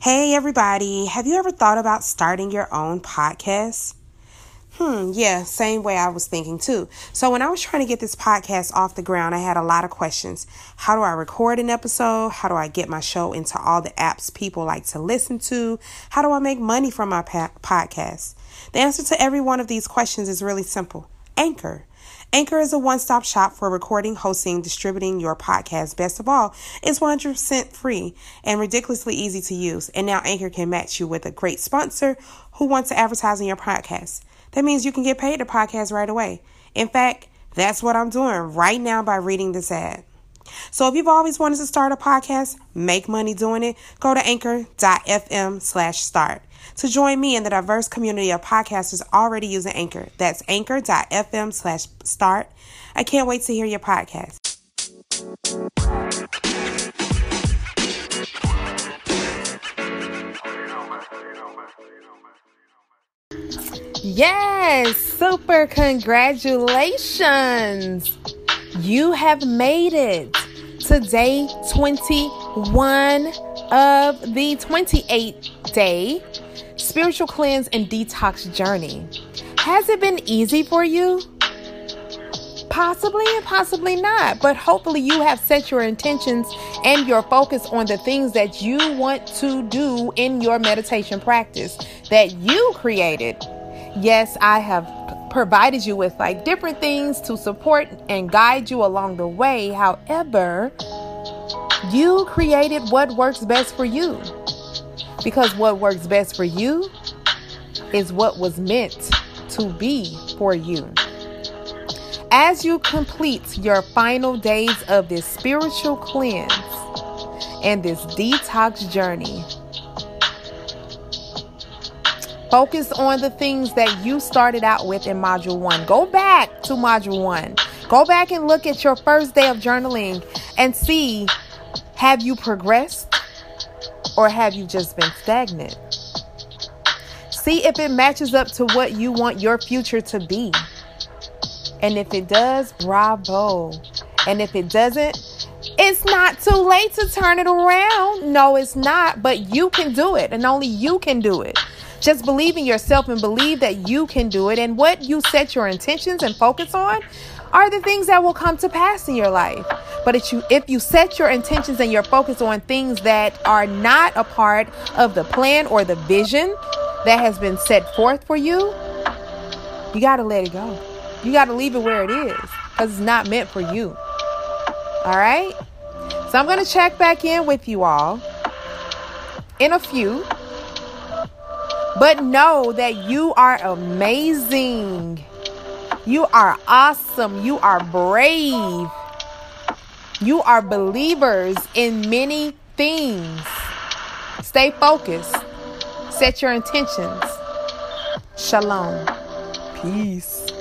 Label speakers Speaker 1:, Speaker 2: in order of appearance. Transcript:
Speaker 1: Hey, everybody. Have you ever thought about starting your own podcast? Hmm, yeah, same way I was thinking too. So, when I was trying to get this podcast off the ground, I had a lot of questions. How do I record an episode? How do I get my show into all the apps people like to listen to? How do I make money from my pa- podcast? The answer to every one of these questions is really simple Anchor. Anchor is a one stop shop for recording, hosting, distributing your podcast. Best of all, it's 100% free and ridiculously easy to use. And now Anchor can match you with a great sponsor who wants to advertise in your podcast. That means you can get paid to podcast right away. In fact, that's what I'm doing right now by reading this ad. So if you've always wanted to start a podcast, make money doing it, go to anchor.fm slash start to join me in the diverse community of podcasters already using Anchor. That's anchor.fm slash start. I can't wait to hear your podcast. Yes, super congratulations. You have made it to day 21 of the 28 day spiritual cleanse and detox journey. Has it been easy for you? Possibly and possibly not, but hopefully you have set your intentions and your focus on the things that you want to do in your meditation practice that you created. Yes, I have provided you with like different things to support and guide you along the way. However, you created what works best for you. Because what works best for you is what was meant to be for you. As you complete your final days of this spiritual cleanse and this detox journey, focus on the things that you started out with in Module 1. Go back to Module 1. Go back and look at your first day of journaling and see have you progressed? Or have you just been stagnant? See if it matches up to what you want your future to be. And if it does, bravo. And if it doesn't, it's not too late to turn it around. No, it's not, but you can do it, and only you can do it. Just believe in yourself and believe that you can do it. And what you set your intentions and focus on are the things that will come to pass in your life. But if you if you set your intentions and your focus on things that are not a part of the plan or the vision that has been set forth for you, you got to let it go. You got to leave it where it is cuz it's not meant for you. All right? So I'm going to check back in with you all in a few. But know that you are amazing. You are awesome. You are brave. You are believers in many things. Stay focused. Set your intentions. Shalom. Peace.